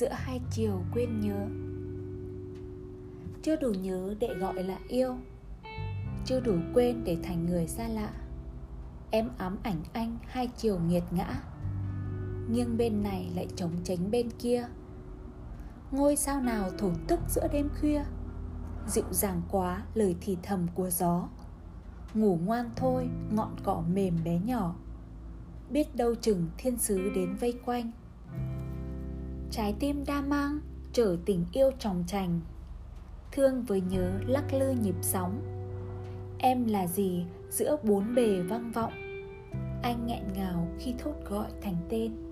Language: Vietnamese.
giữa hai chiều quên nhớ. Chưa đủ nhớ để gọi là yêu. Chưa đủ quên để thành người xa lạ. Em ám ảnh anh hai chiều nghiệt ngã. Nghiêng bên này lại chống tránh bên kia. Ngôi sao nào thổn thức giữa đêm khuya? Dịu dàng quá lời thì thầm của gió. Ngủ ngoan thôi, ngọn cỏ mềm bé nhỏ. Biết đâu chừng thiên sứ đến vây quanh trái tim đa mang, trở tình yêu tròng trành thương với nhớ lắc lư nhịp sóng. Em là gì giữa bốn bề vang vọng? Anh nghẹn ngào khi thốt gọi thành tên.